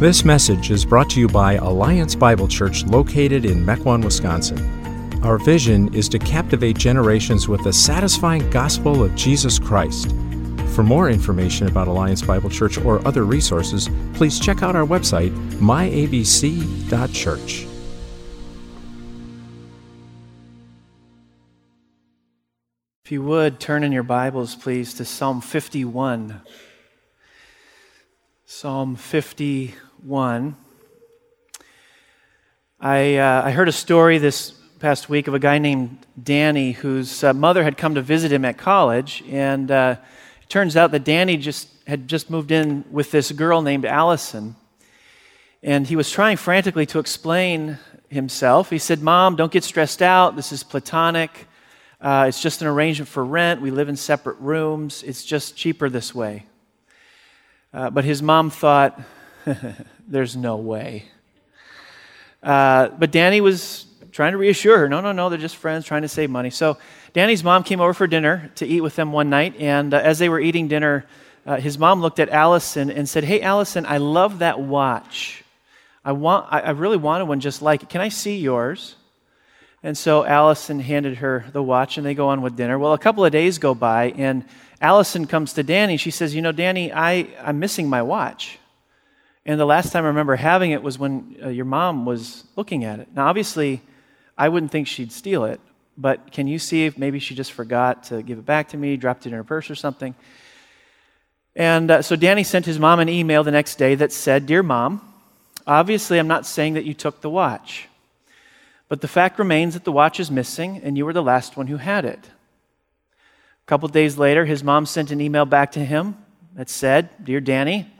This message is brought to you by Alliance Bible Church located in Mequon, Wisconsin. Our vision is to captivate generations with the satisfying gospel of Jesus Christ. For more information about Alliance Bible Church or other resources, please check out our website, myabc.church. If you would, turn in your Bibles, please, to Psalm 51. Psalm 51. I, uh, I heard a story this past week of a guy named Danny whose uh, mother had come to visit him at college. And uh, it turns out that Danny just had just moved in with this girl named Allison. And he was trying frantically to explain himself. He said, Mom, don't get stressed out. This is platonic. Uh, it's just an arrangement for rent. We live in separate rooms. It's just cheaper this way. Uh, but his mom thought, there's no way. Uh, but Danny was trying to reassure her no, no, no, they're just friends trying to save money. So Danny's mom came over for dinner to eat with them one night. And uh, as they were eating dinner, uh, his mom looked at Allison and said, Hey, Allison, I love that watch. I, want, I, I really wanted one just like it. Can I see yours? And so Allison handed her the watch and they go on with dinner. Well, a couple of days go by and Allison comes to Danny. She says, You know, Danny, I, I'm missing my watch. And the last time I remember having it was when uh, your mom was looking at it. Now, obviously, I wouldn't think she'd steal it, but can you see if maybe she just forgot to give it back to me, dropped it in her purse or something? And uh, so Danny sent his mom an email the next day that said, Dear mom, obviously I'm not saying that you took the watch. But the fact remains that the watch is missing, and you were the last one who had it. A couple days later, his mom sent an email back to him that said, Dear Danny,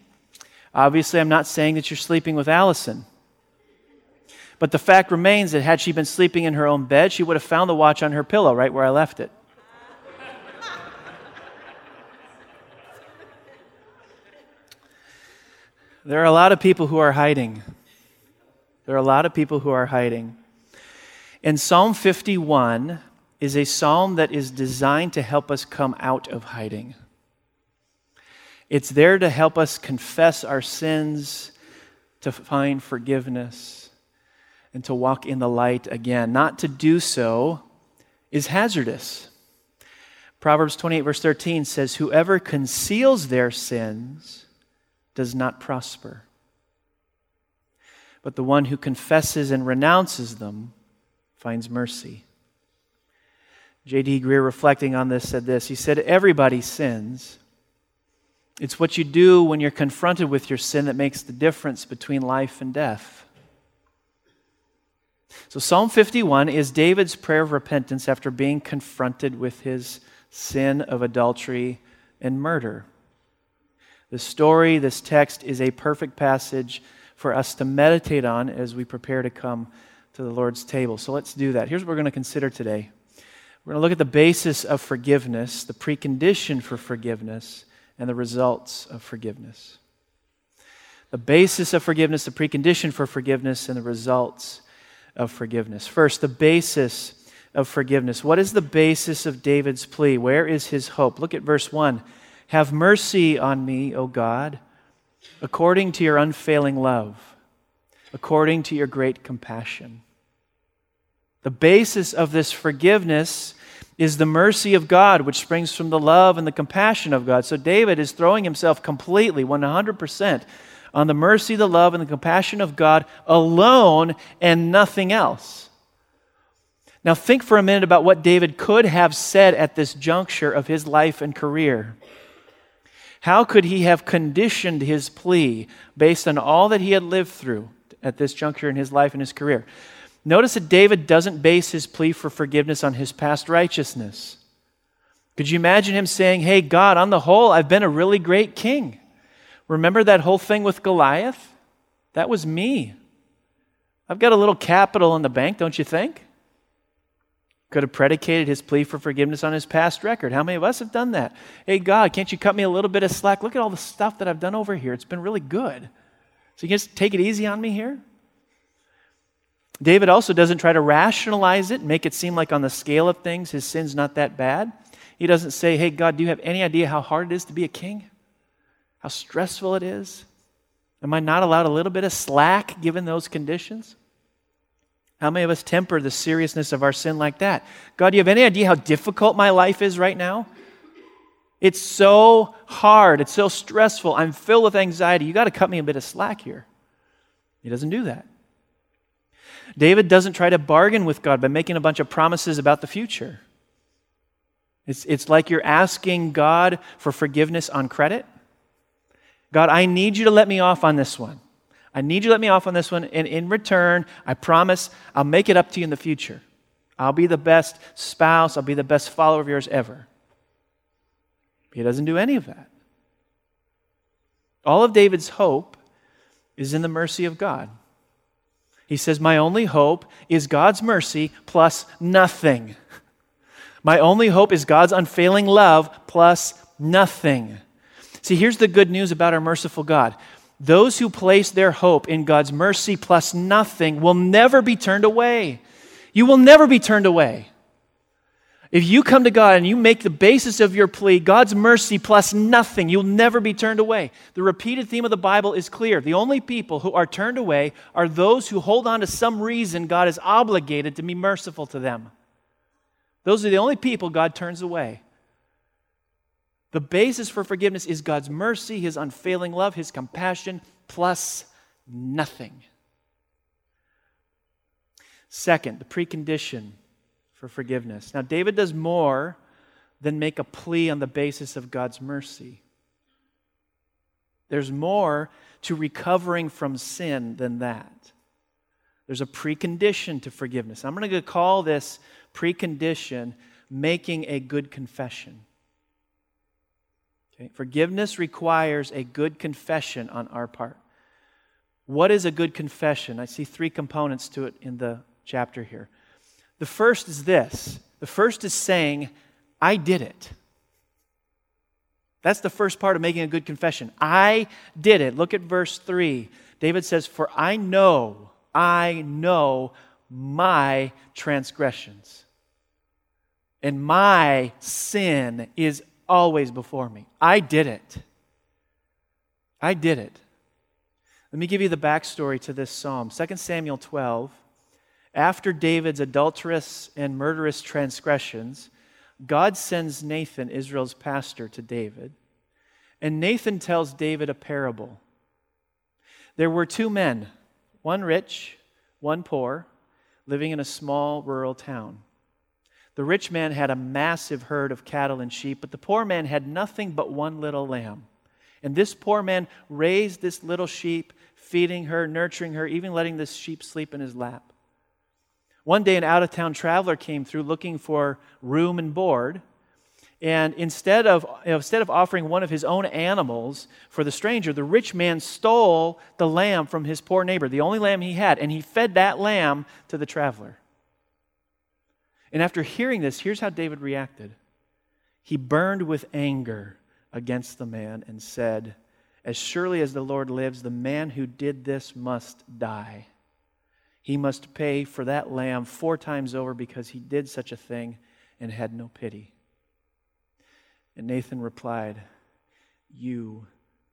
obviously I'm not saying that you're sleeping with Allison. But the fact remains that had she been sleeping in her own bed, she would have found the watch on her pillow right where I left it. there are a lot of people who are hiding. There are a lot of people who are hiding. And Psalm 51 is a psalm that is designed to help us come out of hiding. It's there to help us confess our sins, to find forgiveness, and to walk in the light again. Not to do so is hazardous. Proverbs 28, verse 13 says, Whoever conceals their sins does not prosper. But the one who confesses and renounces them finds mercy. J.D. Greear, reflecting on this, said this He said, Everybody sins. It's what you do when you're confronted with your sin that makes the difference between life and death. So, Psalm 51 is David's prayer of repentance after being confronted with his sin of adultery and murder. The story, this text, is a perfect passage for us to meditate on as we prepare to come to the Lord's table. So let's do that. Here's what we're going to consider today we're going to look at the basis of forgiveness, the precondition for forgiveness, and the results of forgiveness. The basis of forgiveness, the precondition for forgiveness, and the results of forgiveness. First, the basis of forgiveness. What is the basis of David's plea? Where is his hope? Look at verse 1. Have mercy on me, O God, according to your unfailing love, according to your great compassion. The basis of this forgiveness is the mercy of God, which springs from the love and the compassion of God. So David is throwing himself completely, 100%, on the mercy, the love, and the compassion of God alone and nothing else. Now, think for a minute about what David could have said at this juncture of his life and career. How could he have conditioned his plea based on all that he had lived through at this juncture in his life and his career? Notice that David doesn't base his plea for forgiveness on his past righteousness. Could you imagine him saying, Hey, God, on the whole, I've been a really great king? Remember that whole thing with Goliath? That was me. I've got a little capital in the bank, don't you think? Could have predicated his plea for forgiveness on his past record. How many of us have done that? Hey, God, can't you cut me a little bit of slack? Look at all the stuff that I've done over here. It's been really good. So you can just take it easy on me here? David also doesn't try to rationalize it, make it seem like on the scale of things, his sin's not that bad. He doesn't say, Hey, God, do you have any idea how hard it is to be a king? How stressful it is? Am I not allowed a little bit of slack given those conditions? How many of us temper the seriousness of our sin like that? God, do you have any idea how difficult my life is right now? It's so hard. It's so stressful. I'm filled with anxiety. You got to cut me a bit of slack here. He doesn't do that. David doesn't try to bargain with God by making a bunch of promises about the future. It's, it's like you're asking God for forgiveness on credit. God, I need you to let me off on this one. I need you to let me off on this one. And in return, I promise I'll make it up to you in the future. I'll be the best spouse, I'll be the best follower of yours ever. He doesn't do any of that. All of David's hope is in the mercy of God. He says, My only hope is God's mercy plus nothing. My only hope is God's unfailing love plus nothing. See, here's the good news about our merciful God those who place their hope in God's mercy plus nothing will never be turned away. You will never be turned away. If you come to God and you make the basis of your plea God's mercy plus nothing, you'll never be turned away. The repeated theme of the Bible is clear. The only people who are turned away are those who hold on to some reason God is obligated to be merciful to them. Those are the only people God turns away. The basis for forgiveness is God's mercy, His unfailing love, His compassion, plus nothing. Second, the precondition for forgiveness. Now, David does more than make a plea on the basis of God's mercy. There's more to recovering from sin than that. There's a precondition to forgiveness. I'm going to call this precondition making a good confession. Okay? Forgiveness requires a good confession on our part. What is a good confession? I see three components to it in the chapter here. The first is this the first is saying, I did it. That's the first part of making a good confession. I did it. Look at verse 3. David says, For I know, I know my transgressions, and my sin is always before me. I did it. I did it. Let me give you the backstory to this psalm. 2 Samuel 12 after David's adulterous and murderous transgressions, God sends Nathan, Israel's pastor, to David. And Nathan tells David a parable. There were two men, one rich, one poor, living in a small rural town. The rich man had a massive herd of cattle and sheep, but the poor man had nothing but one little lamb. And this poor man raised this little sheep, feeding her, nurturing her, even letting this sheep sleep in his lap. One day, an out of town traveler came through looking for room and board. And instead of, instead of offering one of his own animals for the stranger, the rich man stole the lamb from his poor neighbor, the only lamb he had, and he fed that lamb to the traveler. And after hearing this, here's how David reacted he burned with anger against the man and said, As surely as the Lord lives, the man who did this must die he must pay for that lamb four times over because he did such a thing and had no pity. And Nathan replied, You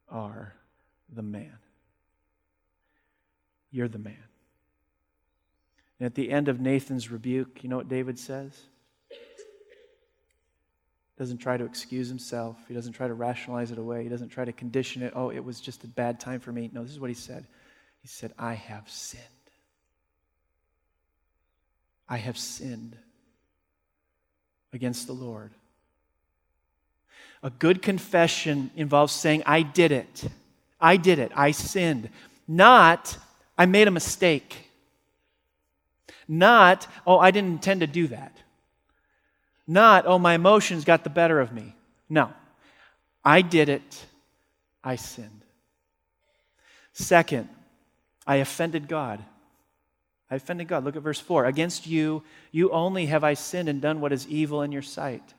are the man. You're the man. And at the end of Nathan's rebuke, you know what David says? He Doesn't try to excuse himself. He doesn't try to rationalize it away. He doesn't try to condition it. Oh, it was just a bad time for me. No, this is what he said. He said, I have sinned. I have sinned against the Lord. A good confession involves saying, I did it. I did it. I sinned. Not, I made a mistake. Not, oh, I didn't intend to do that. Not, oh, my emotions got the better of me. No. I did it. I sinned. Second, I offended God. I offended God. Look at verse 4. Against you, you only have I sinned and done what is evil in your sight.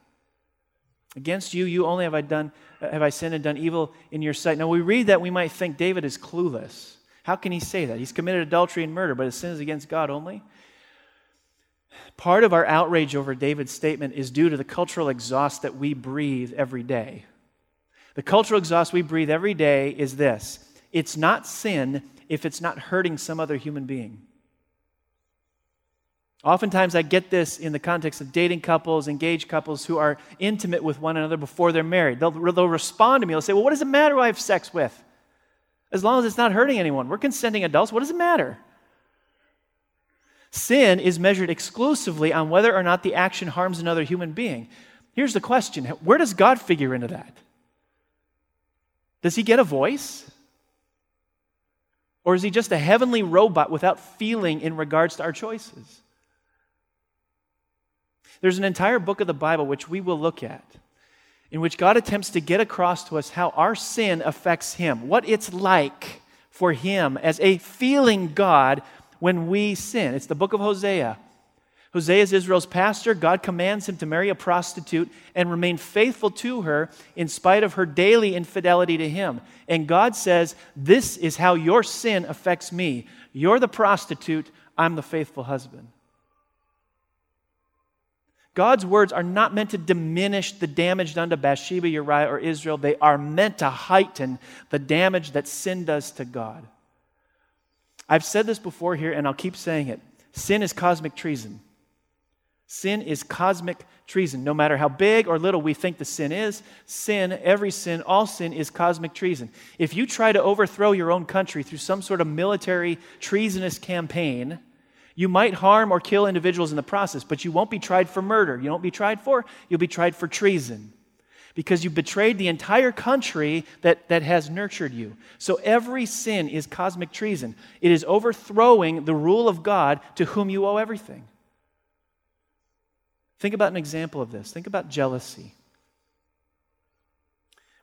Against you, you only have I done have I sinned and done evil in your sight. Now we read that we might think David is clueless. How can he say that? He's committed adultery and murder, but his sin is against God only. Part of our outrage over David's statement is due to the cultural exhaust that we breathe every day. The cultural exhaust we breathe every day is this it's not sin if it's not hurting some other human being. Oftentimes, I get this in the context of dating couples, engaged couples who are intimate with one another before they're married. They'll, they'll respond to me. They'll say, Well, what does it matter who I have sex with? As long as it's not hurting anyone. We're consenting adults. What does it matter? Sin is measured exclusively on whether or not the action harms another human being. Here's the question Where does God figure into that? Does he get a voice? Or is he just a heavenly robot without feeling in regards to our choices? There's an entire book of the Bible which we will look at, in which God attempts to get across to us how our sin affects Him, what it's like for Him as a feeling God when we sin. It's the book of Hosea. Hosea is Israel's pastor. God commands him to marry a prostitute and remain faithful to her in spite of her daily infidelity to him. And God says, This is how your sin affects me. You're the prostitute, I'm the faithful husband. God's words are not meant to diminish the damage done to Bathsheba, Uriah, or Israel. They are meant to heighten the damage that sin does to God. I've said this before here, and I'll keep saying it. Sin is cosmic treason. Sin is cosmic treason. No matter how big or little we think the sin is, sin, every sin, all sin is cosmic treason. If you try to overthrow your own country through some sort of military treasonous campaign, you might harm or kill individuals in the process, but you won't be tried for murder. You won't be tried for, you'll be tried for treason because you betrayed the entire country that, that has nurtured you. So every sin is cosmic treason. It is overthrowing the rule of God to whom you owe everything. Think about an example of this. Think about jealousy.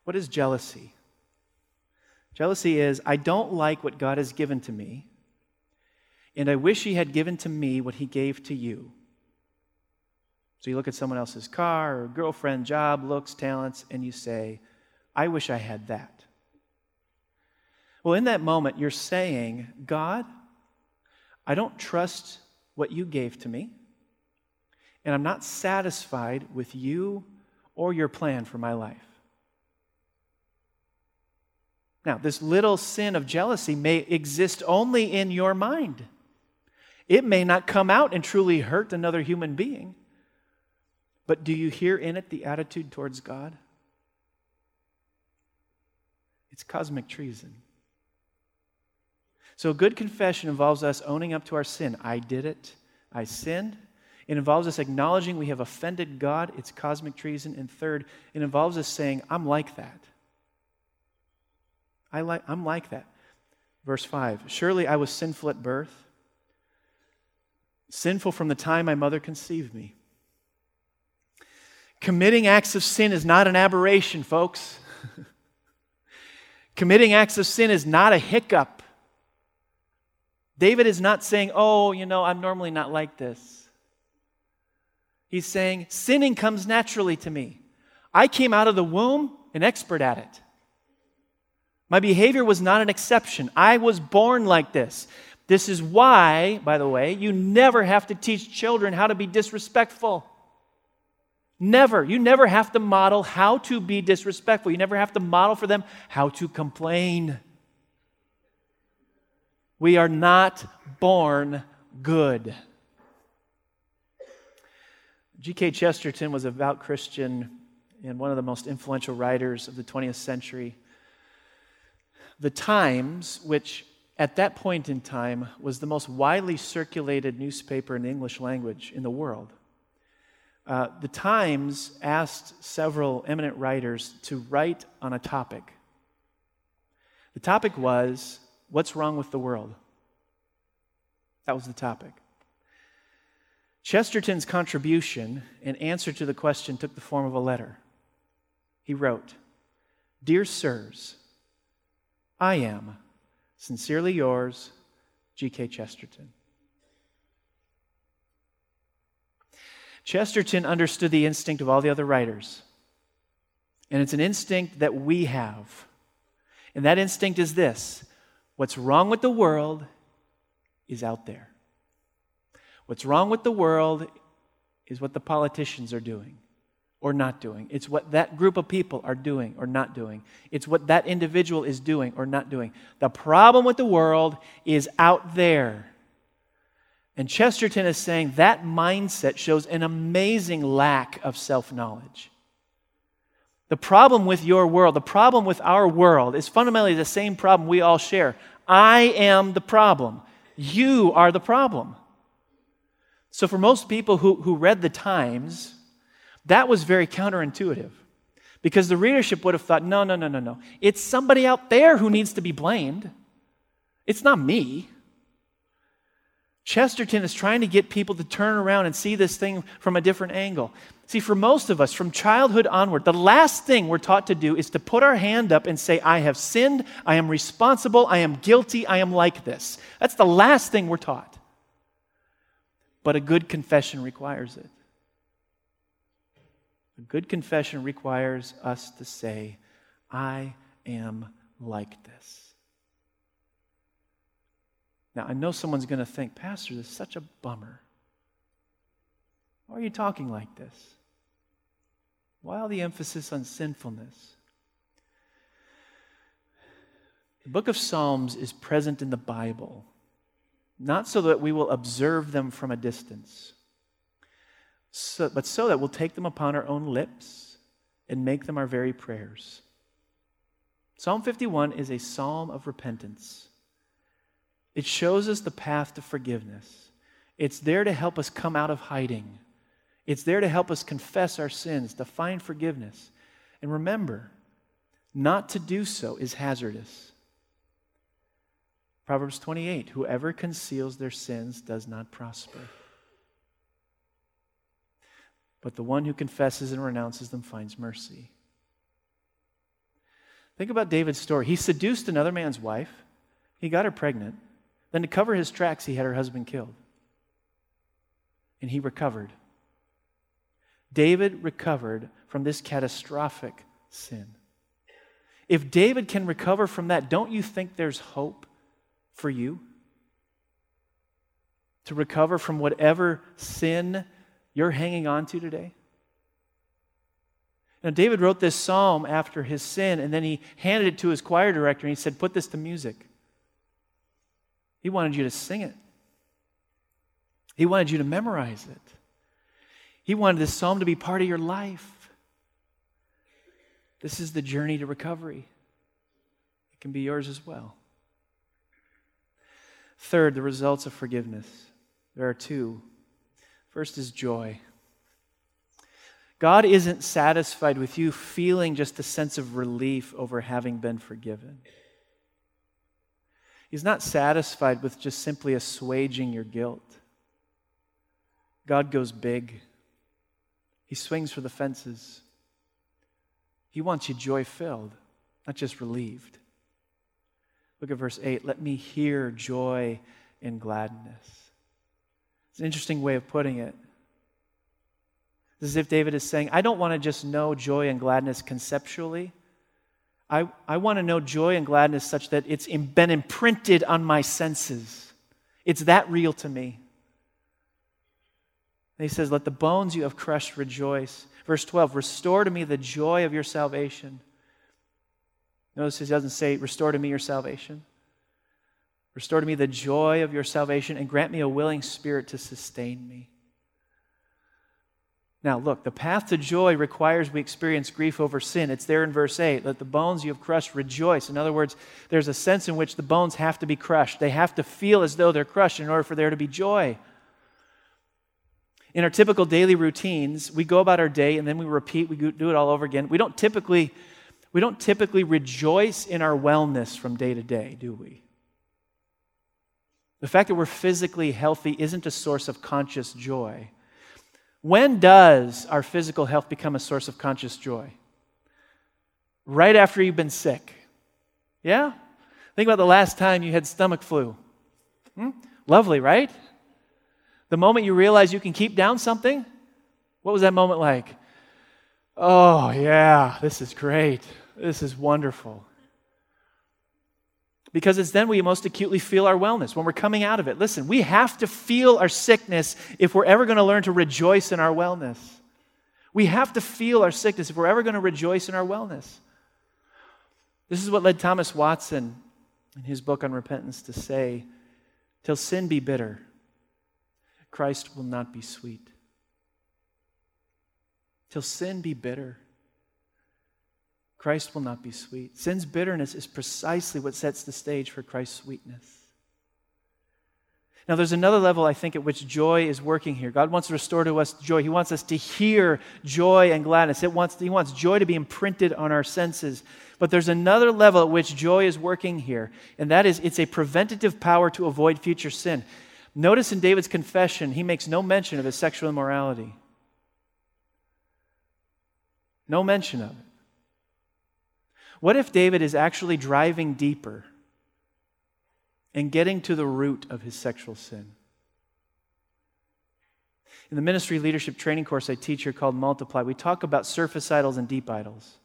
What is jealousy? Jealousy is I don't like what God has given to me, and I wish He had given to me what He gave to you. So you look at someone else's car or girlfriend, job, looks, talents, and you say, I wish I had that. Well, in that moment, you're saying, God, I don't trust what you gave to me, and I'm not satisfied with you or your plan for my life. Now, this little sin of jealousy may exist only in your mind. It may not come out and truly hurt another human being. But do you hear in it the attitude towards God? It's cosmic treason. So, a good confession involves us owning up to our sin. I did it. I sinned. It involves us acknowledging we have offended God. It's cosmic treason. And third, it involves us saying, I'm like that. I like, I'm like that. Verse 5 Surely I was sinful at birth sinful from the time my mother conceived me. Committing acts of sin is not an aberration, folks. Committing acts of sin is not a hiccup. David is not saying, Oh, you know, I'm normally not like this. He's saying, Sinning comes naturally to me. I came out of the womb an expert at it. My behavior was not an exception. I was born like this. This is why, by the way, you never have to teach children how to be disrespectful. Never. You never have to model how to be disrespectful. You never have to model for them how to complain. We are not born good. G.K. Chesterton was a devout Christian and one of the most influential writers of the 20th century. The Times, which at that point in time was the most widely circulated newspaper in the English language in the world. Uh, the Times asked several eminent writers to write on a topic. The topic was What's wrong with the world? That was the topic. Chesterton's contribution and answer to the question took the form of a letter. He wrote Dear Sirs, I am Sincerely yours, G.K. Chesterton. Chesterton understood the instinct of all the other writers. And it's an instinct that we have. And that instinct is this what's wrong with the world is out there. What's wrong with the world is what the politicians are doing. Or not doing. It's what that group of people are doing or not doing. It's what that individual is doing or not doing. The problem with the world is out there. And Chesterton is saying that mindset shows an amazing lack of self knowledge. The problem with your world, the problem with our world, is fundamentally the same problem we all share. I am the problem. You are the problem. So, for most people who, who read the Times, that was very counterintuitive because the readership would have thought, no, no, no, no, no. It's somebody out there who needs to be blamed. It's not me. Chesterton is trying to get people to turn around and see this thing from a different angle. See, for most of us, from childhood onward, the last thing we're taught to do is to put our hand up and say, I have sinned, I am responsible, I am guilty, I am like this. That's the last thing we're taught. But a good confession requires it. A good confession requires us to say, I am like this. Now, I know someone's going to think, Pastor, this is such a bummer. Why are you talking like this? Why all the emphasis on sinfulness? The book of Psalms is present in the Bible, not so that we will observe them from a distance so, but so that we'll take them upon our own lips and make them our very prayers. Psalm 51 is a psalm of repentance. It shows us the path to forgiveness. It's there to help us come out of hiding. It's there to help us confess our sins, to find forgiveness. And remember, not to do so is hazardous. Proverbs 28 Whoever conceals their sins does not prosper but the one who confesses and renounces them finds mercy. Think about David's story. He seduced another man's wife, he got her pregnant. Then, to cover his tracks, he had her husband killed. And he recovered. David recovered from this catastrophic sin. If David can recover from that, don't you think there's hope for you? To recover from whatever sin you're hanging on to today? Now, David wrote this psalm after his sin, and then he handed it to his choir director and he said, Put this to music. He wanted you to sing it, he wanted you to memorize it. He wanted this psalm to be part of your life. This is the journey to recovery. It can be yours as well. Third, the results of forgiveness. There are two. First is joy. God isn't satisfied with you feeling just a sense of relief over having been forgiven. He's not satisfied with just simply assuaging your guilt. God goes big, He swings for the fences. He wants you joy filled, not just relieved. Look at verse 8. Let me hear joy and gladness. It's an interesting way of putting it. It's as if David is saying, I don't want to just know joy and gladness conceptually. I, I want to know joy and gladness such that it's been imprinted on my senses. It's that real to me. And he says, Let the bones you have crushed rejoice. Verse 12, restore to me the joy of your salvation. Notice he doesn't say, Restore to me your salvation. Restore to me the joy of your salvation and grant me a willing spirit to sustain me. Now, look, the path to joy requires we experience grief over sin. It's there in verse 8. Let the bones you have crushed rejoice. In other words, there's a sense in which the bones have to be crushed. They have to feel as though they're crushed in order for there to be joy. In our typical daily routines, we go about our day and then we repeat, we do it all over again. We don't typically, we don't typically rejoice in our wellness from day to day, do we? The fact that we're physically healthy isn't a source of conscious joy. When does our physical health become a source of conscious joy? Right after you've been sick. Yeah? Think about the last time you had stomach flu. Hmm? Lovely, right? The moment you realize you can keep down something, what was that moment like? Oh, yeah, this is great. This is wonderful. Because it's then we most acutely feel our wellness when we're coming out of it. Listen, we have to feel our sickness if we're ever going to learn to rejoice in our wellness. We have to feel our sickness if we're ever going to rejoice in our wellness. This is what led Thomas Watson in his book on repentance to say Till sin be bitter, Christ will not be sweet. Till sin be bitter, Christ will not be sweet. Sin's bitterness is precisely what sets the stage for Christ's sweetness. Now, there's another level, I think, at which joy is working here. God wants to restore to us joy. He wants us to hear joy and gladness. It wants, he wants joy to be imprinted on our senses. But there's another level at which joy is working here, and that is it's a preventative power to avoid future sin. Notice in David's confession, he makes no mention of his sexual immorality. No mention of it. What if David is actually driving deeper? and getting to the root of his sexual sin. In the ministry leadership training course I teach here called Multiply, we talk about surface idols and deep idols.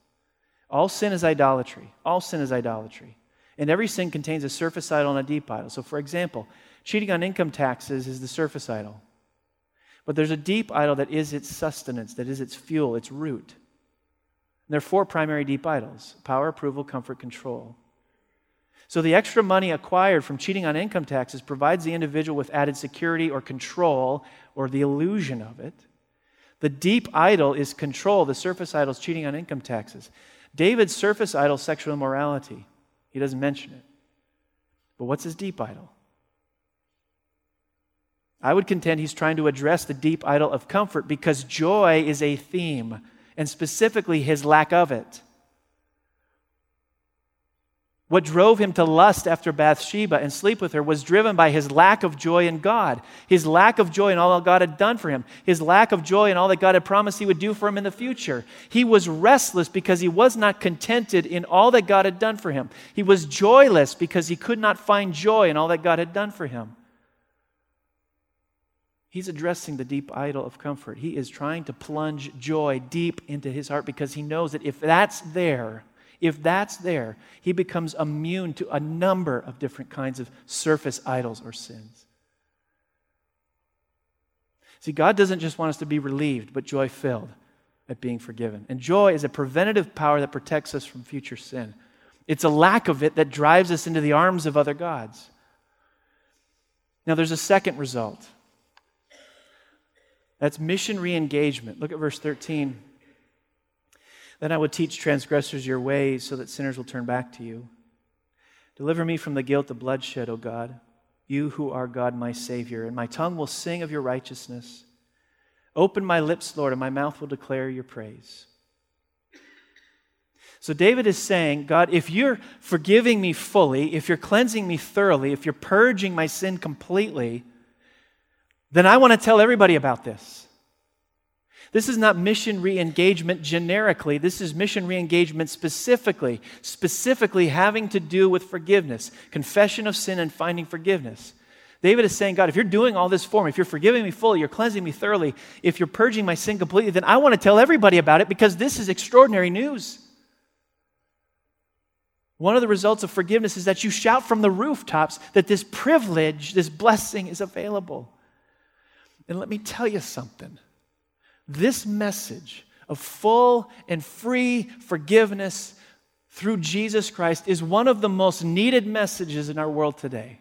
All sin is idolatry. All sin is idolatry. And every sin contains a surface idol and a deep idol. So, for example, cheating on income taxes is the surface idol. But there's a deep idol that is its sustenance, that is its fuel, its root. There are four primary deep idols power, approval, comfort, control. So the extra money acquired from cheating on income taxes provides the individual with added security or control or the illusion of it. The deep idol is control, the surface idol is cheating on income taxes. David's surface idol sexual immorality. He doesn't mention it. But what's his deep idol? I would contend he's trying to address the deep idol of comfort because joy is a theme, and specifically his lack of it. What drove him to lust after Bathsheba and sleep with her was driven by his lack of joy in God, his lack of joy in all that God had done for him, his lack of joy in all that God had promised he would do for him in the future. He was restless because he was not contented in all that God had done for him. He was joyless because he could not find joy in all that God had done for him. He's addressing the deep idol of comfort. He is trying to plunge joy deep into his heart because he knows that if that's there, if that's there, he becomes immune to a number of different kinds of surface idols or sins. See, God doesn't just want us to be relieved, but joy filled at being forgiven. And joy is a preventative power that protects us from future sin. It's a lack of it that drives us into the arms of other gods. Now, there's a second result. That's mission re engagement. Look at verse 13. Then I would teach transgressors your ways so that sinners will turn back to you. Deliver me from the guilt of bloodshed, O God, you who are God, my Savior, and my tongue will sing of your righteousness. Open my lips, Lord, and my mouth will declare your praise. So David is saying, God, if you're forgiving me fully, if you're cleansing me thoroughly, if you're purging my sin completely, then I want to tell everybody about this. This is not mission re engagement generically. This is mission re engagement specifically, specifically having to do with forgiveness, confession of sin, and finding forgiveness. David is saying, God, if you're doing all this for me, if you're forgiving me fully, you're cleansing me thoroughly, if you're purging my sin completely, then I want to tell everybody about it because this is extraordinary news. One of the results of forgiveness is that you shout from the rooftops that this privilege, this blessing is available. And let me tell you something this message of full and free forgiveness through Jesus Christ is one of the most needed messages in our world today.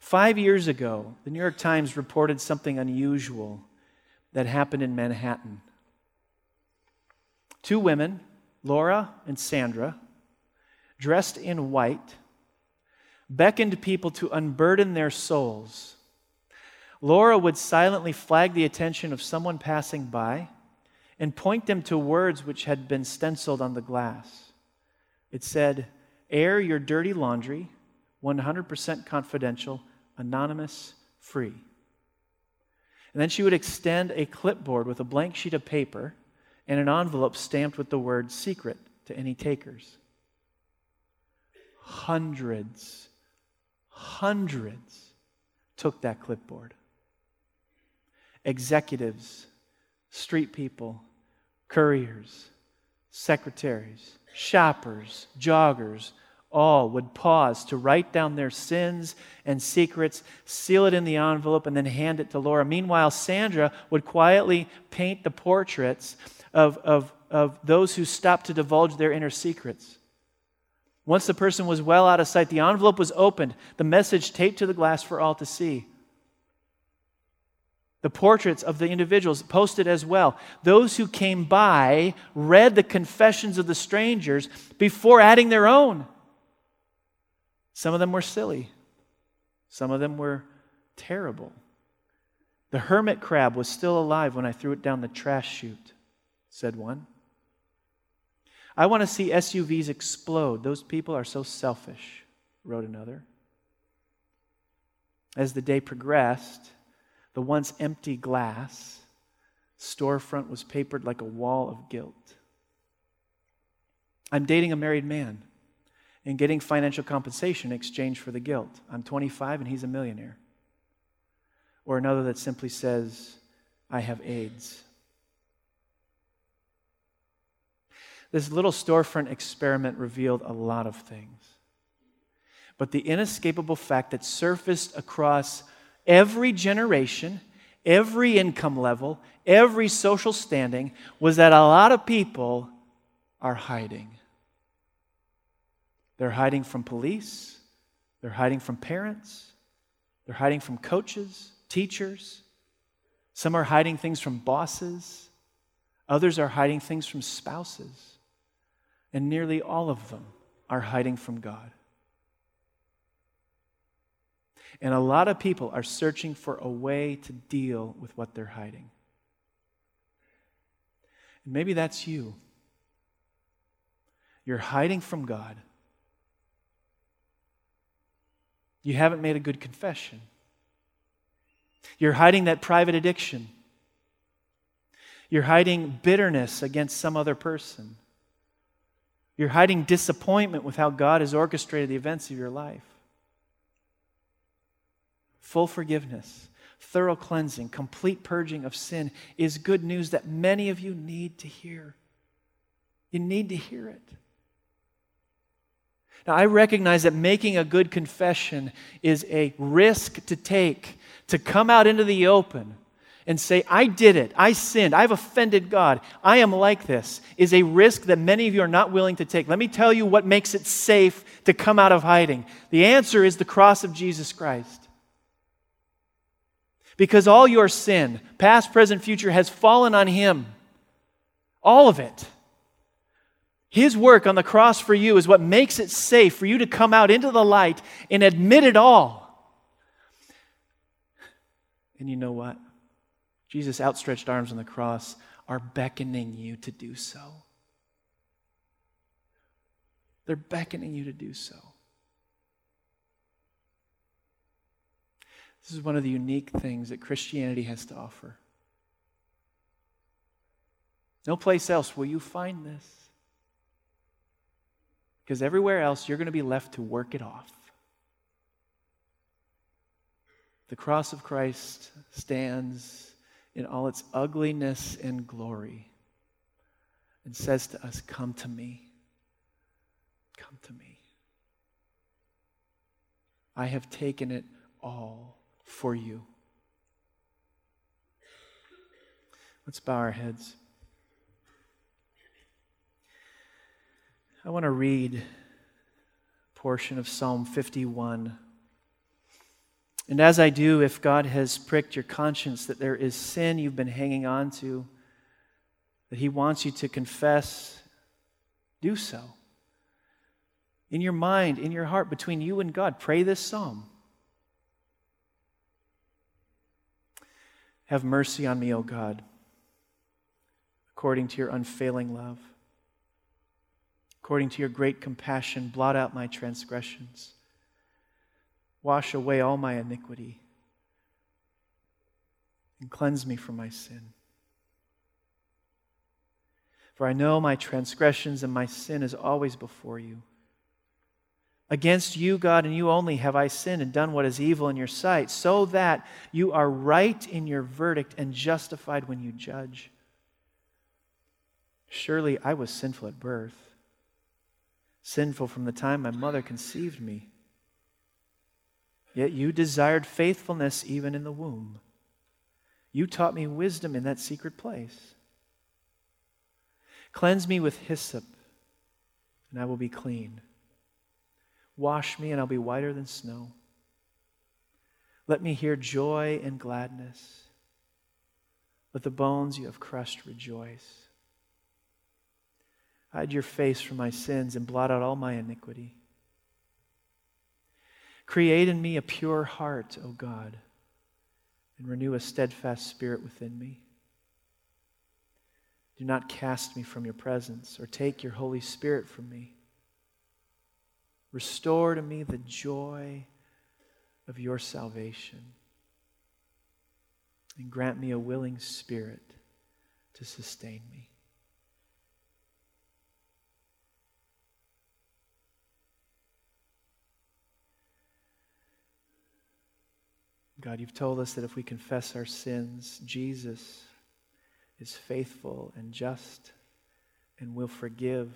Five years ago, the New York Times reported something unusual that happened in Manhattan. Two women, Laura and Sandra, dressed in white, beckoned people to unburden their souls Laura would silently flag the attention of someone passing by and point them to words which had been stenciled on the glass. It said, Air your dirty laundry, 100% confidential, anonymous, free. And then she would extend a clipboard with a blank sheet of paper and an envelope stamped with the word secret to any takers. Hundreds, hundreds took that clipboard executives, street people, couriers, secretaries, shoppers, joggers, all would pause to write down their sins and secrets, seal it in the envelope, and then hand it to Laura. Meanwhile, Sandra would quietly paint the portraits of, of, of those who stopped to divulge their inner secrets. Once the person was well out of sight, the envelope was opened, the message taped to the glass for all to see. The portraits of the individuals posted as well. Those who came by read the confessions of the strangers before adding their own. Some of them were silly, some of them were terrible. The hermit crab was still alive when I threw it down the trash chute, said one. I want to see SUVs explode. Those people are so selfish, wrote another. As the day progressed, the once empty glass storefront was papered like a wall of guilt. I'm dating a married man and getting financial compensation in exchange for the guilt. I'm 25 and he's a millionaire. Or another that simply says, I have AIDS. This little storefront experiment revealed a lot of things. But the inescapable fact that surfaced across every generation, every income level, every social standing was that a lot of people are hiding. They're hiding from police, they're hiding from parents, they're hiding from coaches, teachers. Some are hiding things from bosses, others are hiding things from spouses, and nearly all of them are hiding from God. And a lot of people are searching for a way to deal with what they're hiding. And maybe that's you. You're hiding from God You haven't made a good confession. You're hiding that private addiction. You're hiding bitterness against some other person. You're hiding disappointment with how God has orchestrated the events of your life. Full forgiveness, thorough cleansing, complete purging of sin is good news that many of you need to hear. You need to hear it. Now, I recognize that making a good confession is a risk to take, to come out into the open and say, I did it, I sinned, I've offended God, I am like this, is a risk that many of you are not willing to take. Let me tell you what makes it safe to come out of hiding. The answer is the cross of Jesus Christ. Because all your sin, past, present, future, has fallen on Him. All of it. His work on the cross for you is what makes it safe for you to come out into the light and admit it all. And you know what? Jesus' outstretched arms on the cross are beckoning you to do so. They're beckoning you to do so. This is one of the unique things that Christianity has to offer. No place else will you find this. Because everywhere else, you're going to be left to work it off. The cross of Christ stands in all its ugliness and glory and says to us, Come to me. Come to me. I have taken it all for you. Let's bow our heads. I want to read a portion of Psalm 51. And as I do, if God has pricked your conscience that there is sin you've been hanging on to, that He wants you to confess, do so. In your mind, in your heart, between you and God, pray this psalm. Have mercy on me, O God, according to your unfailing love. According to your great compassion, blot out my transgressions. Wash away all my iniquity and cleanse me from my sin. For I know my transgressions and my sin is always before you. Against you, God, and you only have I sinned and done what is evil in your sight, so that you are right in your verdict and justified when you judge. Surely I was sinful at birth sinful from the time my mother conceived me. Yet you desired faithfulness even in the womb. You taught me wisdom in that secret place. Cleanse me with hyssop, and I will be clean. Wash me, and I'll be whiter than snow. Let me hear joy and gladness. Let the bones you have crushed rejoice. Hide your face from my sins and blot out all my iniquity. Create in me a pure heart, O God, and renew a steadfast spirit within me. Do not cast me from your presence or take your Holy Spirit from me. Restore to me the joy of your salvation and grant me a willing spirit to sustain me. God, you've told us that if we confess our sins, Jesus is faithful and just and will forgive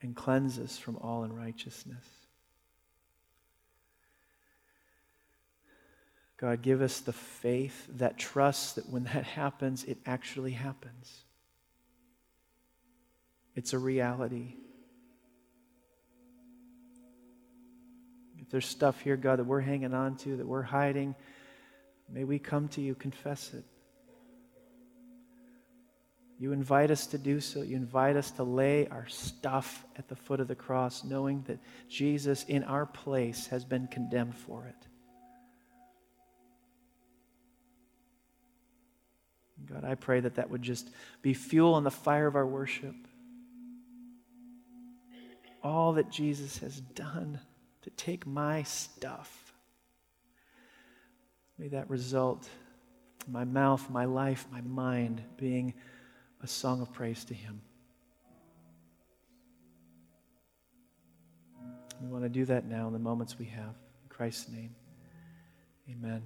and cleanse us from all unrighteousness. God, give us the faith that trusts that when that happens, it actually happens. It's a reality. If there's stuff here, God, that we're hanging on to, that we're hiding, may we come to you, confess it. You invite us to do so. You invite us to lay our stuff at the foot of the cross, knowing that Jesus, in our place, has been condemned for it. God, I pray that that would just be fuel on the fire of our worship. All that Jesus has done to take my stuff. May that result my mouth, my life, my mind being a song of praise to Him. We want to do that now in the moments we have. In Christ's name, amen.